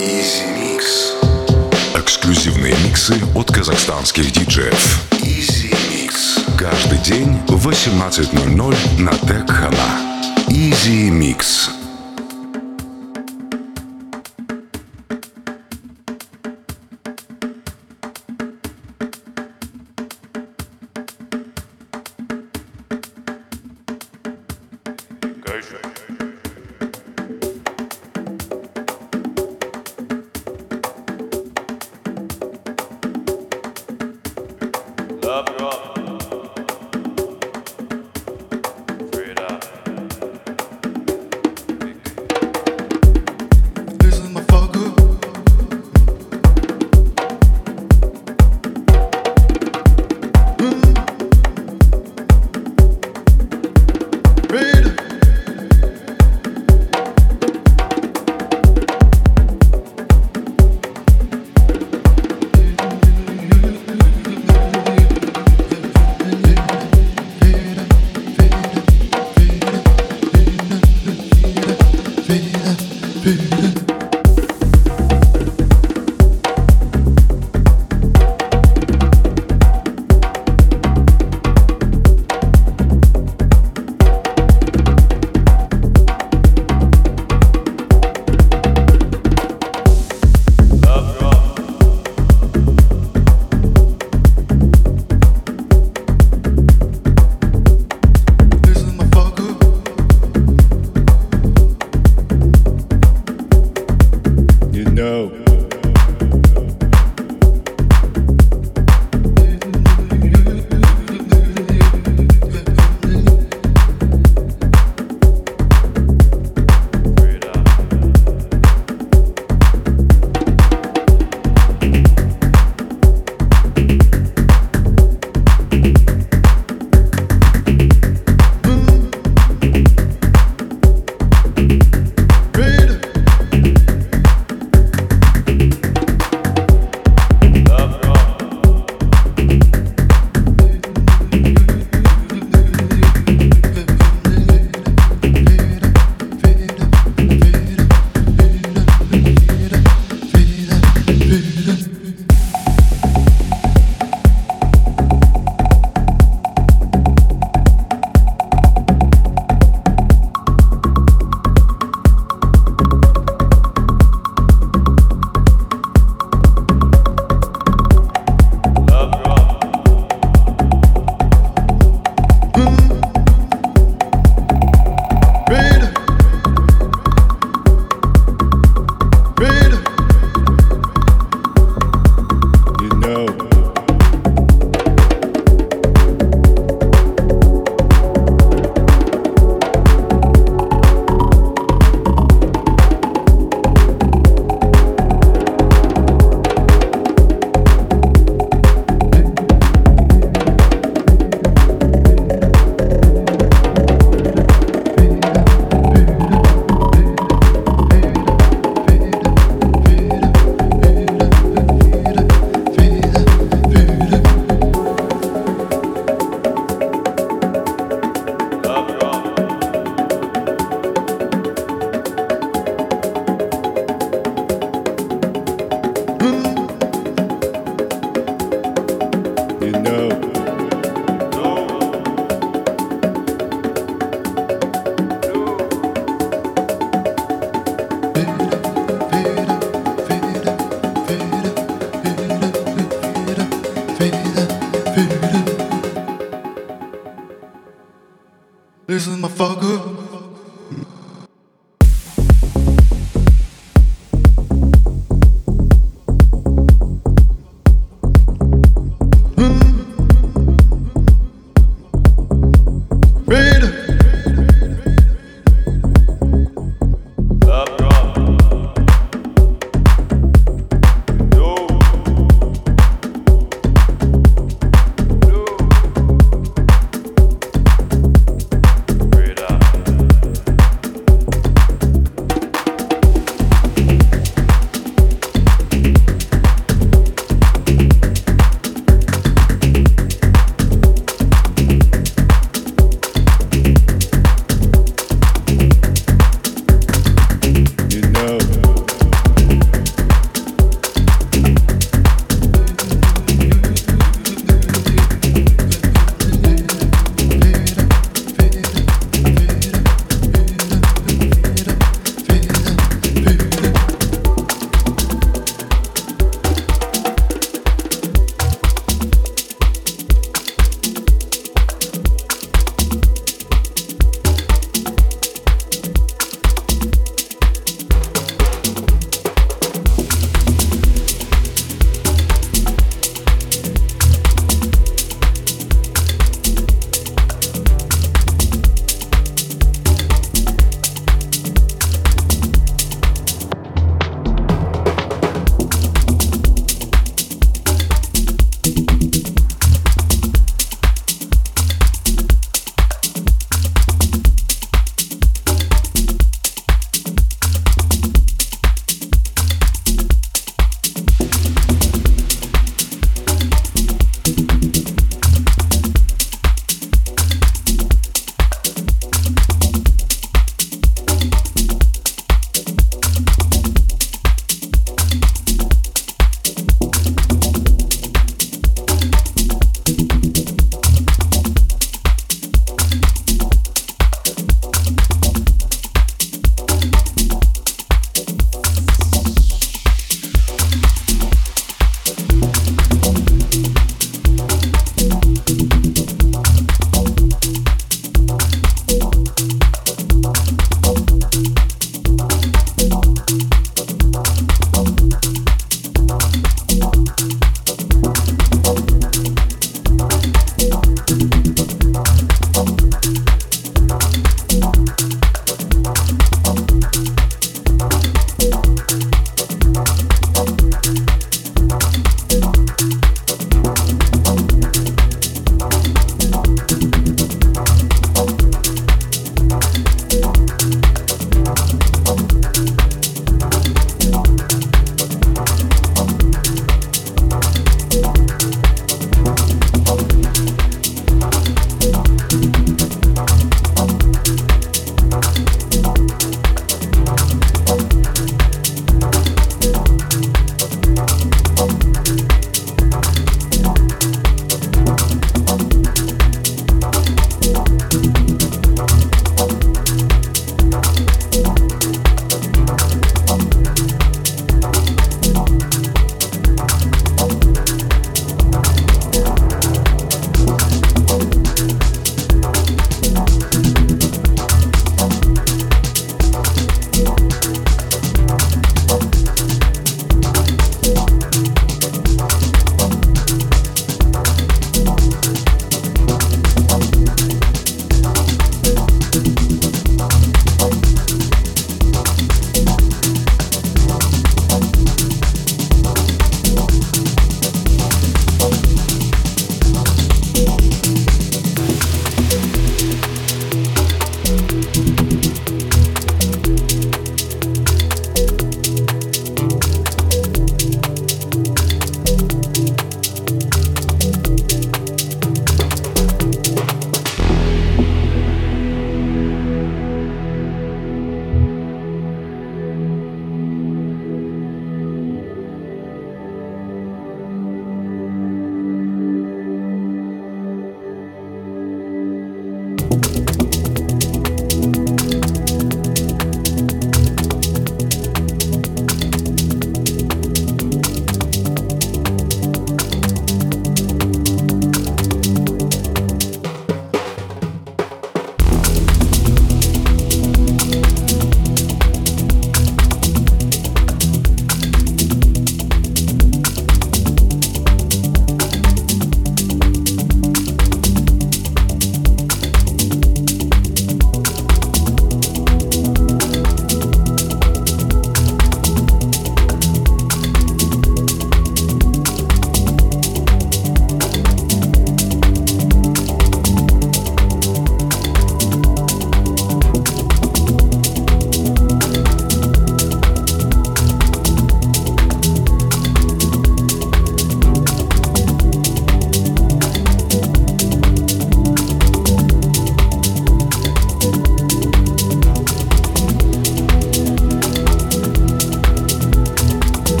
Easy Mix. Эксклюзивные миксы от казахстанских диджеев. Easy Mix. Каждый день в 18.00 на Тек Хана. Easy Mix.